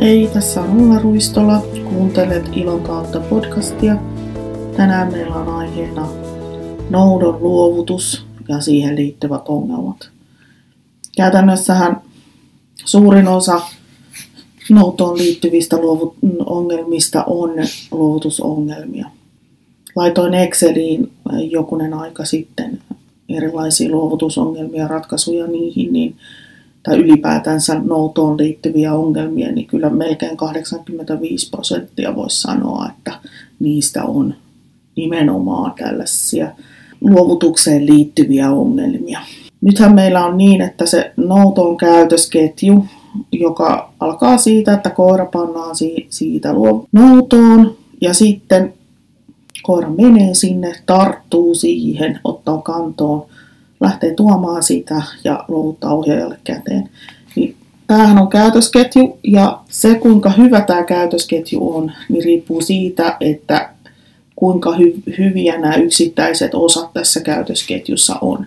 Hei, tässä on Ulla Ruistola. Kuuntelet Ilon kautta podcastia. Tänään meillä on aiheena noudon luovutus ja siihen liittyvät ongelmat. Käytännössähän suurin osa noutoon liittyvistä ongelmista on luovutusongelmia. Laitoin Exceliin jokunen aika sitten erilaisia luovutusongelmia, ratkaisuja niihin, niin tai ylipäätänsä noutoon liittyviä ongelmia, niin kyllä melkein 85 prosenttia voisi sanoa, että niistä on nimenomaan tällaisia luovutukseen liittyviä ongelmia. Nythän meillä on niin, että se noutoon käytösketju, joka alkaa siitä, että koira pannaan siitä noutoon ja sitten koira menee sinne, tarttuu siihen, ottaa kantoon lähtee tuomaan sitä ja luovuttaa ohjaajalle käteen. Niin tämähän on käytösketju ja se kuinka hyvä tämä käytösketju on, niin riippuu siitä, että kuinka hy- hyviä nämä yksittäiset osat tässä käytösketjussa on.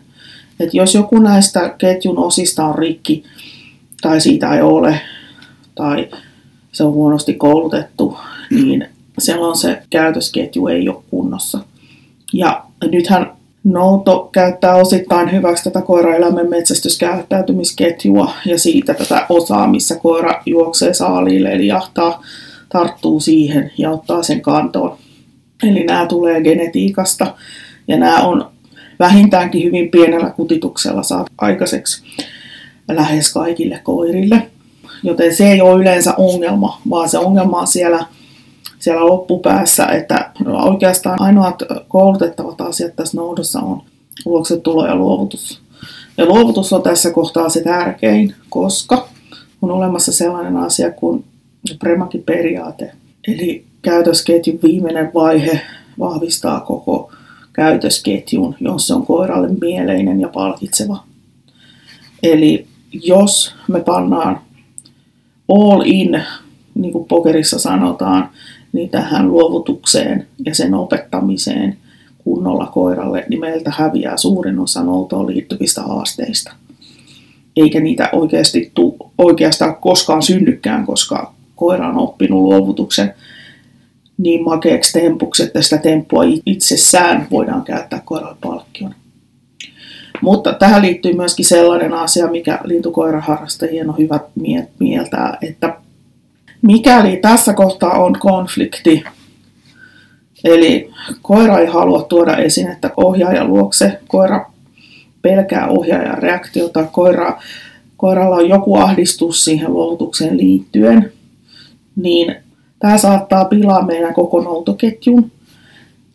Et jos joku näistä ketjun osista on rikki tai siitä ei ole tai se on huonosti koulutettu, niin silloin se käytösketju ei ole kunnossa. Ja nythän Nouto käyttää osittain hyväksi tätä koiraeläimen metsästyskäyttäytymisketjua ja siitä tätä osaa, missä koira juoksee saaliille, eli jahtaa, tarttuu siihen ja ottaa sen kantoon. Eli nämä tulee genetiikasta ja nämä on vähintäänkin hyvin pienellä kutituksella saat aikaiseksi lähes kaikille koirille. Joten se ei ole yleensä ongelma, vaan se ongelma on siellä siellä loppupäässä, että oikeastaan ainoat koulutettavat asiat tässä noudossa on luoksetulo ja luovutus. Ja luovutus on tässä kohtaa se tärkein, koska on olemassa sellainen asia kuin Premakin periaate. Eli käytösketjun viimeinen vaihe vahvistaa koko käytösketjun, jos se on koiralle mieleinen ja palkitseva. Eli jos me pannaan all in, niin kuin pokerissa sanotaan, niin tähän luovutukseen ja sen opettamiseen kunnolla koiralle, niin meiltä häviää suurin osa noutoon liittyvistä haasteista. Eikä niitä oikeasti tu, oikeastaan koskaan synnykään, koska koira on oppinut luovutuksen niin makeaksi tempuksi, että sitä temppua itsessään voidaan käyttää koiralle palkkiona. Mutta tähän liittyy myöskin sellainen asia, mikä lintukoiraharrastajien on hyvä mieltää, että Mikäli tässä kohtaa on konflikti, eli koira ei halua tuoda esinettä ohjaajan luokse, koira pelkää ohjaajan reaktiota, koira, koiralla on joku ahdistus siihen luovutukseen liittyen, niin tämä saattaa pilaa meidän koko noutoketjun.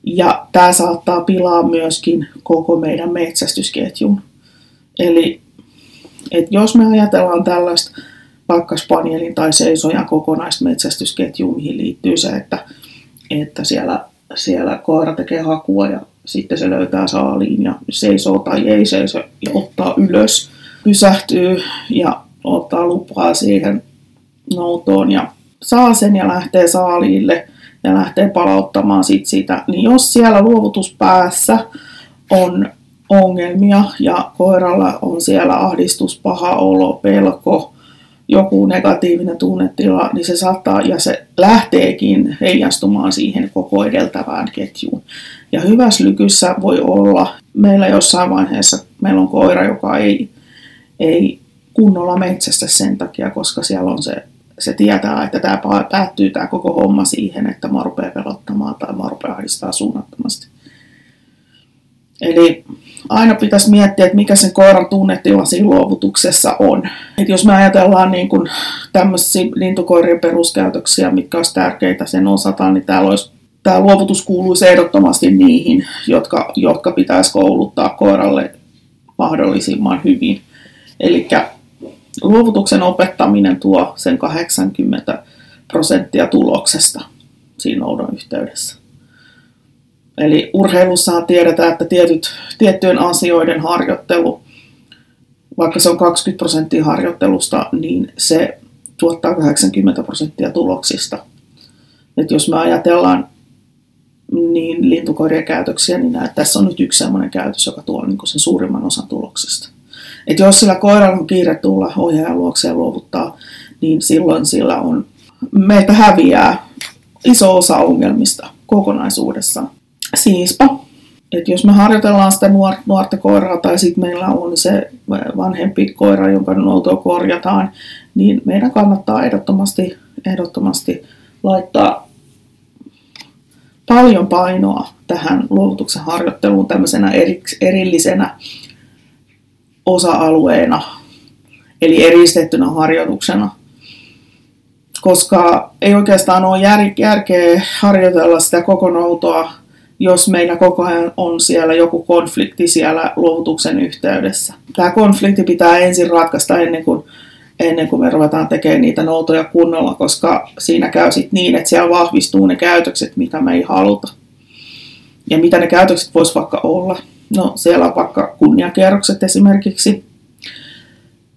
Ja tämä saattaa pilaa myöskin koko meidän metsästysketjun. Eli että jos me ajatellaan tällaista vaikka spanielin tai seisojan kokonaismetsästysketjuun, mihin liittyy se, että, että siellä, siellä koira tekee hakua ja sitten se löytää saaliin ja seisoo tai ei seiso ja ottaa ylös, pysähtyy ja ottaa lupaa siihen noutoon ja saa sen ja lähtee saaliille ja lähtee palauttamaan sit sitä, niin jos siellä luovutuspäässä on ongelmia ja koiralla on siellä ahdistus, paha olo, pelko, joku negatiivinen tunnetila, niin se saattaa ja se lähteekin heijastumaan siihen koko edeltävään ketjuun. Ja hyvässä lykyssä voi olla, meillä jossain vaiheessa meillä on koira, joka ei, ei kunnolla metsästä sen takia, koska siellä on se, se tietää, että tämä päättyy tämä koko homma siihen, että mä rupean pelottamaan tai mä rupean ahdistaa suunnattomasti. Eli aina pitäisi miettiä, että mikä sen koiran tunnetila siinä luovutuksessa on. Et jos me ajatellaan niin kuin tämmöisiä lintukoirien peruskäytöksiä, mitkä olisi tärkeitä sen osataan, niin täällä olisi tämä luovutus kuuluisi ehdottomasti niihin, jotka, jotka pitäisi kouluttaa koiralle mahdollisimman hyvin. Eli luovutuksen opettaminen tuo sen 80 prosenttia tuloksesta siinä oudon yhteydessä. Eli urheilussa tiedetään, että tietyt, tiettyjen asioiden harjoittelu, vaikka se on 20 prosenttia harjoittelusta, niin se tuottaa 80 prosenttia tuloksista. Et jos me ajatellaan niin lintukoirien käytöksiä, niin näet, tässä on nyt yksi sellainen käytös, joka tuo niin sen suurimman osan tuloksesta. Et jos sillä koiralla on kiire tulla ohjaajan luokse ja luovuttaa, niin silloin sillä on meiltä häviää iso osa ongelmista kokonaisuudessaan. Siispä, että jos me harjoitellaan sitä nuor- nuorta koiraa tai sitten meillä on se vanhempi koira, jonka noutoa korjataan, niin meidän kannattaa ehdottomasti, ehdottomasti laittaa paljon painoa tähän luovutuksen harjoitteluun tämmöisenä erillisenä osa-alueena, eli eristettynä harjoituksena. Koska ei oikeastaan ole jär- järkeä harjoitella sitä koko noutoa, jos meillä koko ajan on siellä joku konflikti siellä luovutuksen yhteydessä. Tämä konflikti pitää ensin ratkaista ennen kuin ennen kuin me ruvetaan tekemään niitä noutoja kunnolla, koska siinä käy sitten niin, että siellä vahvistuu ne käytökset, mitä me ei haluta. Ja mitä ne käytökset vois vaikka olla? No siellä on vaikka kunniakierrokset esimerkiksi.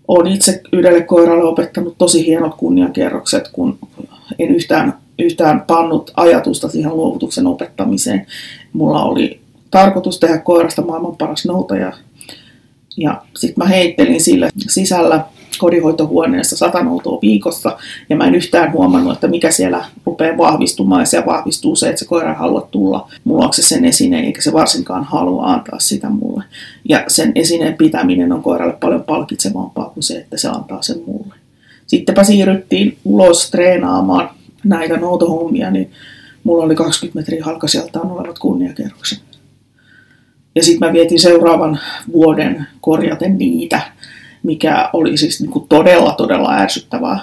Olen itse yhdelle koiralle opettanut tosi hienot kunniakierrokset, kun en yhtään, yhtään pannut ajatusta siihen luovutuksen opettamiseen. Mulla oli tarkoitus tehdä koirasta maailman paras noutaja. Ja sitten mä heittelin sille sisällä kodinhoitohuoneessa sata noutoa viikossa, ja mä en yhtään huomannut, että mikä siellä rupeaa vahvistumaan, ja siellä vahvistuu se, että se koira ei halua tulla mulla se sen esineen, eikä se varsinkaan halua antaa sitä mulle. Ja sen esineen pitäminen on koiralle paljon palkitsevampaa kuin se, että se antaa sen mulle. Sittenpä siirryttiin ulos treenaamaan näitä noutohommia, niin mulla oli 20 metriä halkasijaltaan olevat kunniakerrokset. Ja sitten mä vietin seuraavan vuoden korjaten niitä mikä oli siis niin kuin todella, todella ärsyttävää.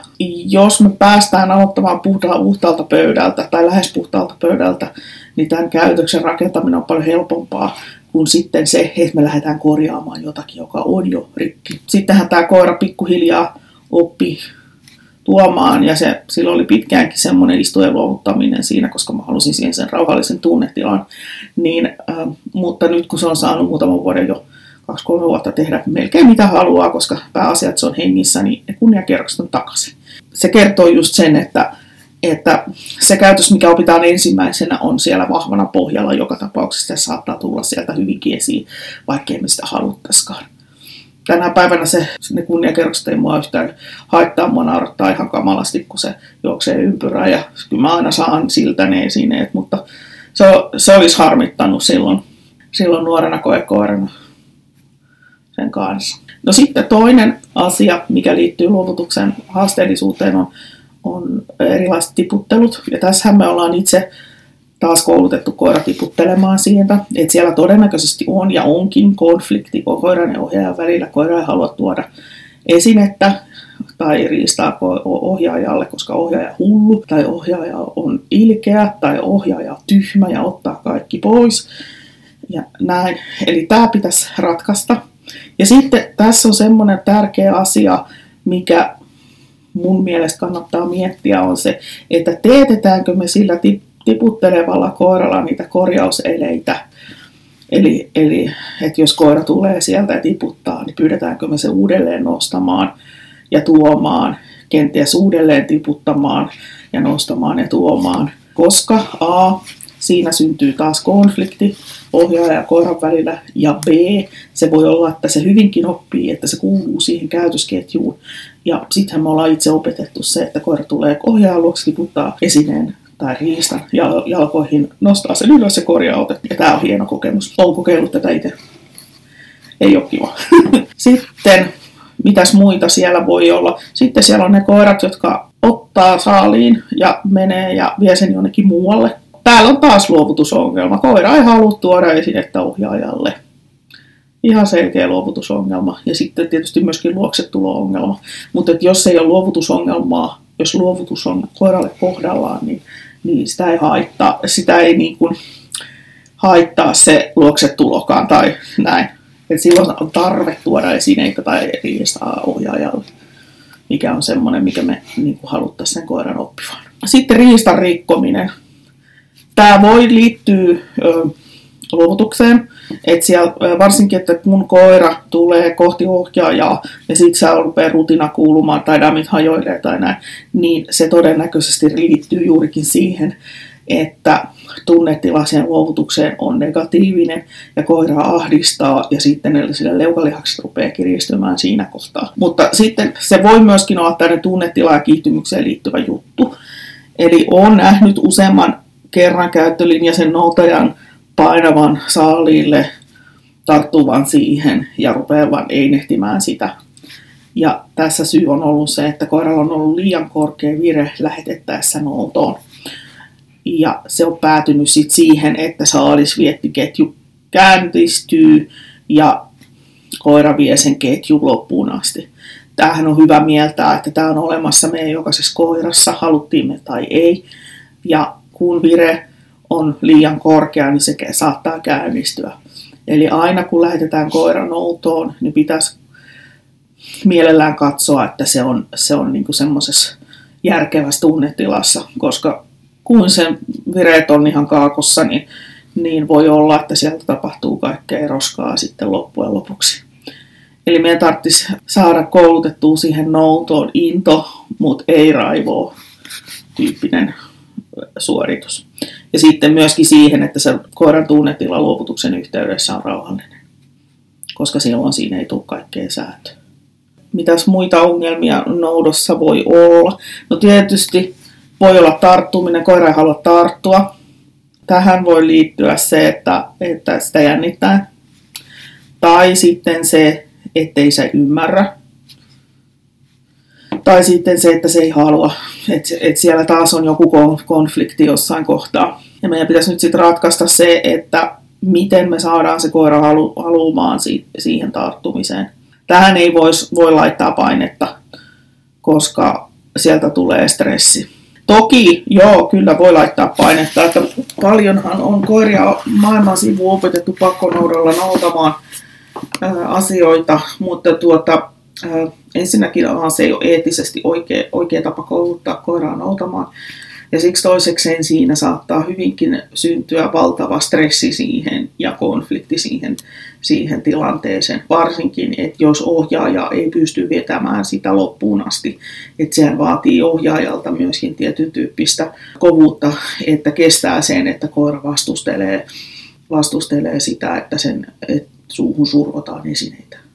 Jos me päästään aloittamaan puhtaalta pöydältä tai lähes puhtaalta pöydältä, niin tämän käytöksen rakentaminen on paljon helpompaa kuin sitten se, että me lähdetään korjaamaan jotakin, joka on jo rikki. Sittenhän tämä koira pikkuhiljaa oppi tuomaan, ja se, sillä oli pitkäänkin semmoinen istujen luovuttaminen siinä, koska mä halusin siihen sen rauhallisen tunnetilan. Niin, äh, mutta nyt kun se on saanut muutaman vuoden jo kaksi-kolme vuotta tehdä melkein mitä haluaa, koska pääasia, että se on hengissä, niin ne kunniakierrokset on takaisin. Se kertoo just sen, että, että se käytös, mikä opitaan ensimmäisenä, on siellä vahvana pohjalla joka tapauksessa. Se saattaa tulla sieltä hyvinkin esiin, vaikkei me sitä haluttaisikaan. Tänä päivänä se, ne kunniakierrokset ei mua yhtään haittaa, mua naurattaa ihan kamalasti, kun se juoksee ympyrää ja kyllä mä aina saan siltä ne esineet, mutta se, se olisi harmittanut silloin, silloin nuorena koekoirana sen kanssa. No sitten toinen asia, mikä liittyy luovutuksen haasteellisuuteen, on, on erilaiset tiputtelut. Ja tässähän me ollaan itse taas koulutettu koira tiputtelemaan siitä, että siellä todennäköisesti on ja onkin konflikti koiran ja ohjaajan välillä. Koira ei halua tuoda esinettä tai riistaa ohjaajalle, koska ohjaaja hullu, tai ohjaaja on ilkeä, tai ohjaaja tyhmä ja ottaa kaikki pois. Ja näin. Eli tämä pitäisi ratkaista. Ja sitten tässä on semmoinen tärkeä asia, mikä mun mielestä kannattaa miettiä, on se, että teetetäänkö me sillä tiputtelevalla koiralla niitä korjauseleitä. Eli, eli että jos koira tulee sieltä ja tiputtaa, niin pyydetäänkö me se uudelleen nostamaan ja tuomaan, kenties uudelleen tiputtamaan ja nostamaan ja tuomaan. Koska A, Siinä syntyy taas konflikti ohjaaja ja koiran välillä. Ja B, se voi olla, että se hyvinkin oppii, että se kuuluu siihen käytösketjuun. Ja sittenhän me ollaan itse opetettu se, että koira tulee ohjaajan luokse, tiputtaa esineen tai riistan jalkoihin, nostaa sen ylös ja korjaa otet. Ja tämä on hieno kokemus. Olen kokeillut tätä itse. Ei ole kiva. Sitten, mitäs muita siellä voi olla? Sitten siellä on ne koirat, jotka ottaa saaliin ja menee ja vie sen jonnekin muualle täällä on taas luovutusongelma. Koira ei halua tuoda esinettä ohjaajalle. Ihan selkeä luovutusongelma. Ja sitten tietysti myöskin luoksetulo-ongelma. Mutta jos ei ole luovutusongelmaa, jos luovutus on koiralle kohdallaan, niin, niin sitä ei haittaa, sitä ei niin kuin haittaa se luoksetulokaan tai näin. Et silloin on tarve tuoda esineitä tai riistaa ohjaajalle, mikä on semmoinen, mikä me niin haluttaisiin sen koiran oppivan. Sitten riistan rikkominen tämä voi liittyä ö, luovutukseen. että siellä, varsinkin, että kun koira tulee kohti ohjaajaa ja sitten se rupeaa rutina kuulumaan tai damit hajoilee tai näin, niin se todennäköisesti liittyy juurikin siihen, että tunnetila sen luovutukseen on negatiivinen ja koira ahdistaa ja sitten sille leukalihakset rupeaa kiristymään siinä kohtaa. Mutta sitten se voi myöskin olla tämmöinen tunnetila ja kiihtymykseen liittyvä juttu. Eli on nähnyt useamman kerran käyttölinjaisen noutajan painavan saaliille, tarttuvan siihen ja rupeavan einehtimään sitä. Ja tässä syy on ollut se, että koiralla on ollut liian korkea vire lähetettäessä noutoon. Ja se on päätynyt sit siihen, että saalisviettiketju käynnistyy ja koira vie sen ketjun loppuun asti. Tämähän on hyvä mieltää, että tämä on olemassa meidän jokaisessa koirassa, haluttiin me tai ei. Ja kun vire on liian korkea, niin se saattaa käynnistyä. Eli aina kun lähetetään koira noutoon, niin pitäisi mielellään katsoa, että se on, se on niin semmoisessa järkevässä tunnetilassa, koska kun sen vireet on ihan kaakossa, niin, niin voi olla, että sieltä tapahtuu kaikkea roskaa sitten loppujen lopuksi. Eli meidän tarvitsisi saada koulutettua siihen noutoon into, mutta ei raivoa tyyppinen suoritus. Ja sitten myöskin siihen, että se koiran tunnetila luovutuksen yhteydessä on rauhallinen, koska silloin siinä ei tule kaikkea säätöä. Mitäs muita ongelmia noudossa voi olla? No tietysti voi olla tarttuminen, koira ei halua tarttua. Tähän voi liittyä se, että, että sitä jännittää. Tai sitten se, ettei se ymmärrä. Tai sitten se, että se ei halua, että, että siellä taas on joku konflikti jossain kohtaa. Ja meidän pitäisi nyt sitten ratkaista se, että miten me saadaan se koira halu, haluamaan si, siihen tarttumiseen. Tähän ei vois, voi laittaa painetta, koska sieltä tulee stressi. Toki, joo, kyllä voi laittaa painetta, että paljonhan on koiria maailman sivu opetettu pakkonoudella noutamaan asioita, mutta tuota, ensinnäkin se ei ole eettisesti oikea, oikea tapa kouluttaa koiraa noutamaan. Ja siksi toisekseen siinä saattaa hyvinkin syntyä valtava stressi siihen ja konflikti siihen, siihen tilanteeseen. Varsinkin, että jos ohjaaja ei pysty vetämään sitä loppuun asti, että sehän vaatii ohjaajalta myöskin tietyn tyyppistä kovuutta, että kestää sen, että koira vastustelee, vastustelee sitä, että sen että suuhun survotaan esineitä.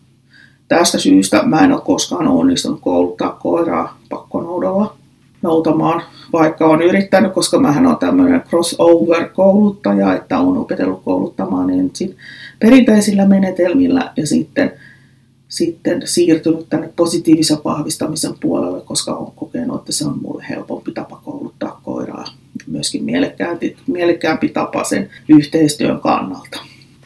Tästä syystä mä en ole koskaan onnistunut kouluttaa koiraa pakkonoudalla noutamaan, vaikka on yrittänyt, koska mähän on tämmöinen crossover-kouluttaja, että on opetellut kouluttamaan ensin perinteisillä menetelmillä ja sitten, sitten siirtynyt tänne positiivisen vahvistamisen puolelle, koska on kokenut, että se on mulle helpompi tapa kouluttaa koiraa. Myöskin mielekkäämpi, mielekkäämpi tapa sen yhteistyön kannalta.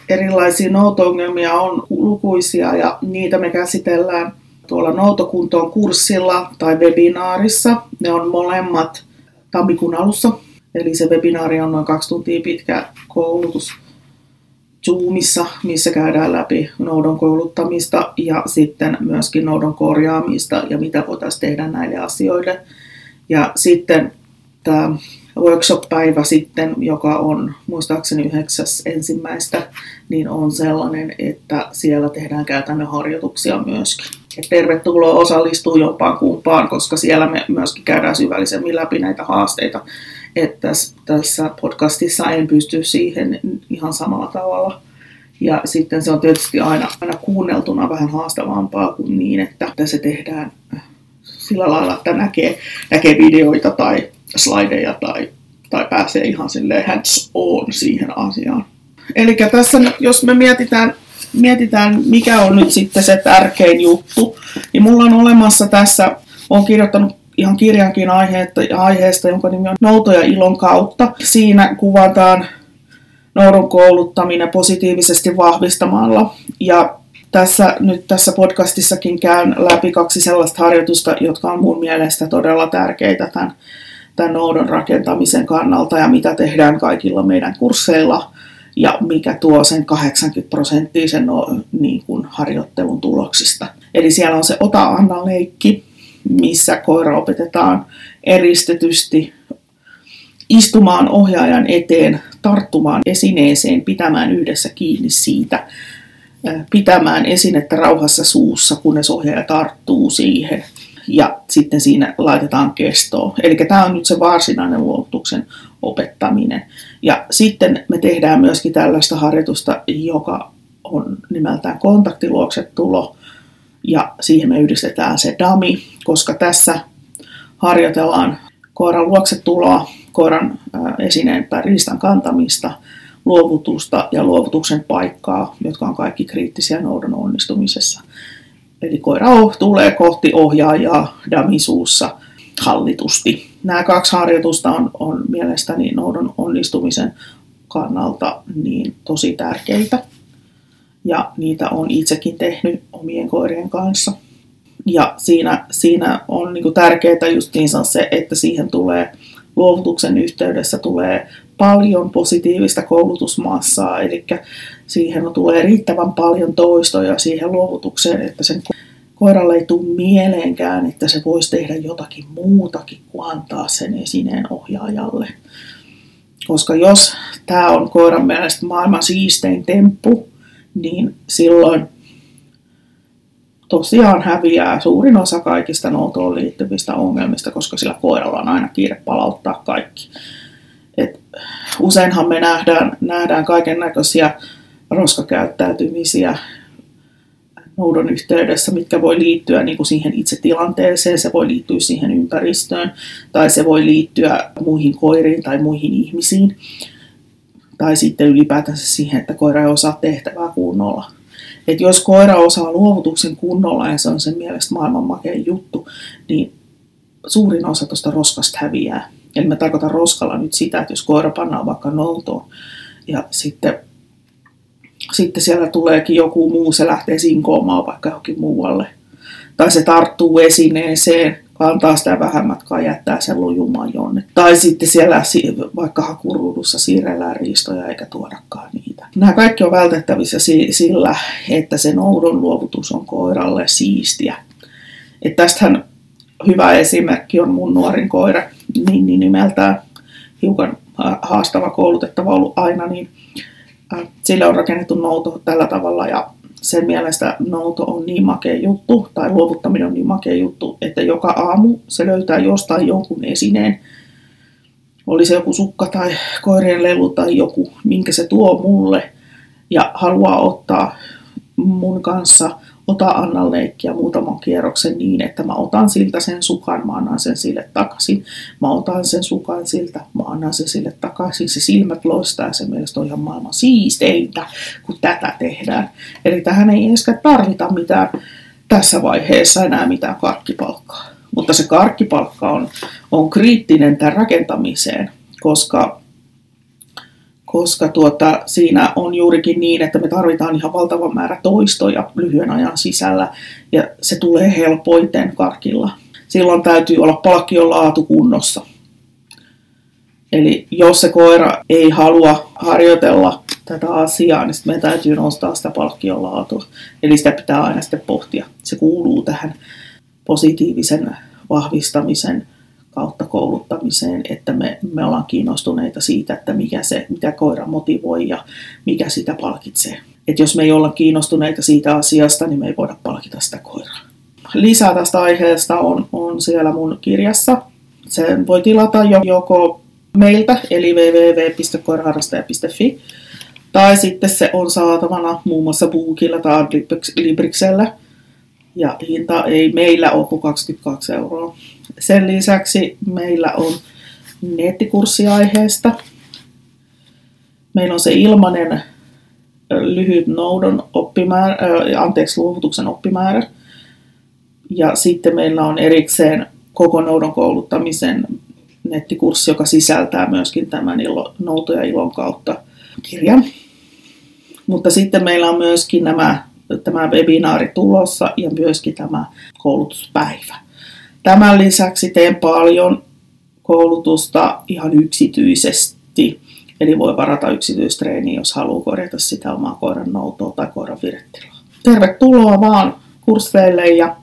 Erilaisia nouto-ongelmia on lukuisia ja niitä me käsitellään – tuolla Noutokuntoon kurssilla tai webinaarissa. Ne on molemmat tammikuun alussa. Eli se webinaari on noin kaksi tuntia pitkä koulutus Zoomissa, missä käydään läpi noudon kouluttamista ja sitten myöskin noudon korjaamista ja mitä voitaisiin tehdä näille asioille. Ja sitten tämä workshop-päivä sitten, joka on muistaakseni yhdeksäs ensimmäistä, niin on sellainen, että siellä tehdään käytännön harjoituksia myöskin. Et tervetuloa osallistuu jompaan kumpaan, koska siellä me myöskin käydään syvällisemmin läpi näitä haasteita. Että tässä podcastissa en pysty siihen ihan samalla tavalla. Ja sitten se on tietysti aina, aina kuunneltuna vähän haastavampaa kuin niin, että se tehdään sillä lailla, että näkee, näkee videoita tai slideja tai, tai pääsee ihan silleen hands on siihen asiaan. Eli tässä, jos me mietitään, mietitään, mikä on nyt sitten se tärkein juttu, niin mulla on olemassa tässä, on kirjoittanut ihan kirjankin aiheesta, aiheesta jonka nimi on Noutoja ilon kautta. Siinä kuvataan noudon kouluttaminen positiivisesti vahvistamalla. Ja tässä, nyt tässä podcastissakin käyn läpi kaksi sellaista harjoitusta, jotka on mun mielestä todella tärkeitä tämän tämän noudon rakentamisen kannalta ja mitä tehdään kaikilla meidän kursseilla ja mikä tuo sen 80 prosenttia sen no, niin kuin harjoittelun tuloksista. Eli siellä on se ota-anna-leikki, missä koira opetetaan eristetysti istumaan ohjaajan eteen, tarttumaan esineeseen, pitämään yhdessä kiinni siitä, pitämään esinettä rauhassa suussa, kunnes ohjaaja tarttuu siihen – ja sitten siinä laitetaan kestoa. Eli tämä on nyt se varsinainen luovutuksen opettaminen. Ja sitten me tehdään myöskin tällaista harjoitusta, joka on nimeltään kontaktiluoksetulo, ja siihen me yhdistetään se dami, koska tässä harjoitellaan koiran luokse tuloa, koiran esineen tai riistan kantamista, luovutusta ja luovutuksen paikkaa, jotka on kaikki kriittisiä noudon onnistumisessa. Eli koira tulee kohti ohjaajaa damisuussa hallitusti. Nämä kaksi harjoitusta on, on mielestäni noudon onnistumisen kannalta niin tosi tärkeitä. Ja niitä on itsekin tehnyt omien koirien kanssa. Ja siinä, siinä on niin tärkeää justiinsa se, että siihen tulee luovutuksen yhteydessä tulee paljon positiivista koulutusmassaa, eli siihen tulee riittävän paljon toistoja siihen luovutukseen, että sen koiralle ei tule mieleenkään, että se voisi tehdä jotakin muutakin kuin antaa sen esineen ohjaajalle. Koska jos tämä on koiran mielestä maailman siistein temppu, niin silloin tosiaan häviää suurin osa kaikista noutoon liittyvistä ongelmista, koska sillä koiralla on aina kiire palauttaa kaikki. Et useinhan me nähdään, nähdään kaiken näköisiä roskakäyttäytymisiä noudon yhteydessä, mitkä voi liittyä niin kuin siihen itse tilanteeseen, se voi liittyä siihen ympäristöön, tai se voi liittyä muihin koiriin tai muihin ihmisiin, tai sitten ylipäätänsä siihen, että koira ei osaa tehtävää kunnolla. Et jos koira osaa luovutuksen kunnolla ja se on sen mielestä maailman makein juttu, niin suurin osa tuosta roskasta häviää. Eli mä tarkoitan roskalla nyt sitä, että jos koira pannaan vaikka noutoon ja sitten, sitten siellä tuleekin joku muu, se lähtee sinkoomaan vaikka johonkin muualle. Tai se tarttuu esineeseen, kantaa sitä vähän matkaa jättää sen lujumaan jonne. Tai sitten siellä vaikka hakuruudussa siirrellään riistoja eikä tuodakaan niitä. Nämä kaikki on vältettävissä sillä, että se noudon luovutus on koiralle siistiä. Et tästähän hyvä esimerkki on mun nuorin koira, niin, niin nimeltään hiukan haastava koulutettava ollut aina, niin sille on rakennettu nouto tällä tavalla ja sen mielestä nouto on niin makea juttu, tai luovuttaminen on niin makea juttu, että joka aamu se löytää jostain jonkun esineen, oli se joku sukka tai koirien lelu tai joku, minkä se tuo mulle ja haluaa ottaa mun kanssa ota Anna leikkiä muutaman kierroksen niin, että mä otan siltä sen sukan, mä annan sen sille takaisin. Mä otan sen sukan siltä, mä annan sen sille takaisin. Se silmät loistaa ja se mielestä on ihan maailman siisteintä, kun tätä tehdään. Eli tähän ei edes tarvita mitään tässä vaiheessa enää mitään karkkipalkkaa. Mutta se karkkipalkka on, on kriittinen tämän rakentamiseen, koska koska tuota, siinä on juurikin niin, että me tarvitaan ihan valtava määrä toistoja lyhyen ajan sisällä, ja se tulee helpoiten karkilla. Silloin täytyy olla palkkion laatu kunnossa. Eli jos se koira ei halua harjoitella tätä asiaa, niin sitten meidän täytyy nostaa sitä palkkion laatua. Eli sitä pitää aina sitten pohtia. Se kuuluu tähän positiivisen vahvistamisen kautta kouluttamiseen, että me, me ollaan kiinnostuneita siitä, että mikä se, mitä koira motivoi ja mikä sitä palkitsee. Et jos me ei olla kiinnostuneita siitä asiasta, niin me ei voida palkita sitä koiraa. Lisää tästä aiheesta on, on siellä mun kirjassa. Sen voi tilata jo, joko meiltä, eli www.koiraharrastaja.fi, tai sitten se on saatavana muun muassa Bookilla tai Libriksellä. Ja hinta ei meillä ole kuin 22 euroa. Sen lisäksi meillä on nettikurssi aiheesta. Meillä on se ilmainen lyhyt noudon oppimäärä, anteeksi, luovutuksen oppimäärä. Ja sitten meillä on erikseen koko noudon kouluttamisen nettikurssi, joka sisältää myöskin tämän ilo, nouto ilon kautta kirjan. Mutta sitten meillä on myöskin nämä, tämä webinaari tulossa ja myöskin tämä koulutuspäivä. Tämän lisäksi teen paljon koulutusta ihan yksityisesti. Eli voi varata yksityistreeni, jos haluaa korjata sitä omaa koiran noutoa tai koiran virettilaa. Tervetuloa vaan kursseille ja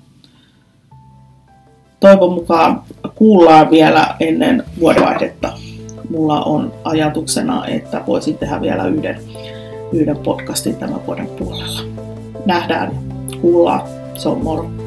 toivon mukaan kuullaan vielä ennen vuodenvaihdetta. Mulla on ajatuksena, että voisin tehdä vielä yhden, yhden podcastin tämän vuoden puolella. Nähdään, kuullaan, se on moro.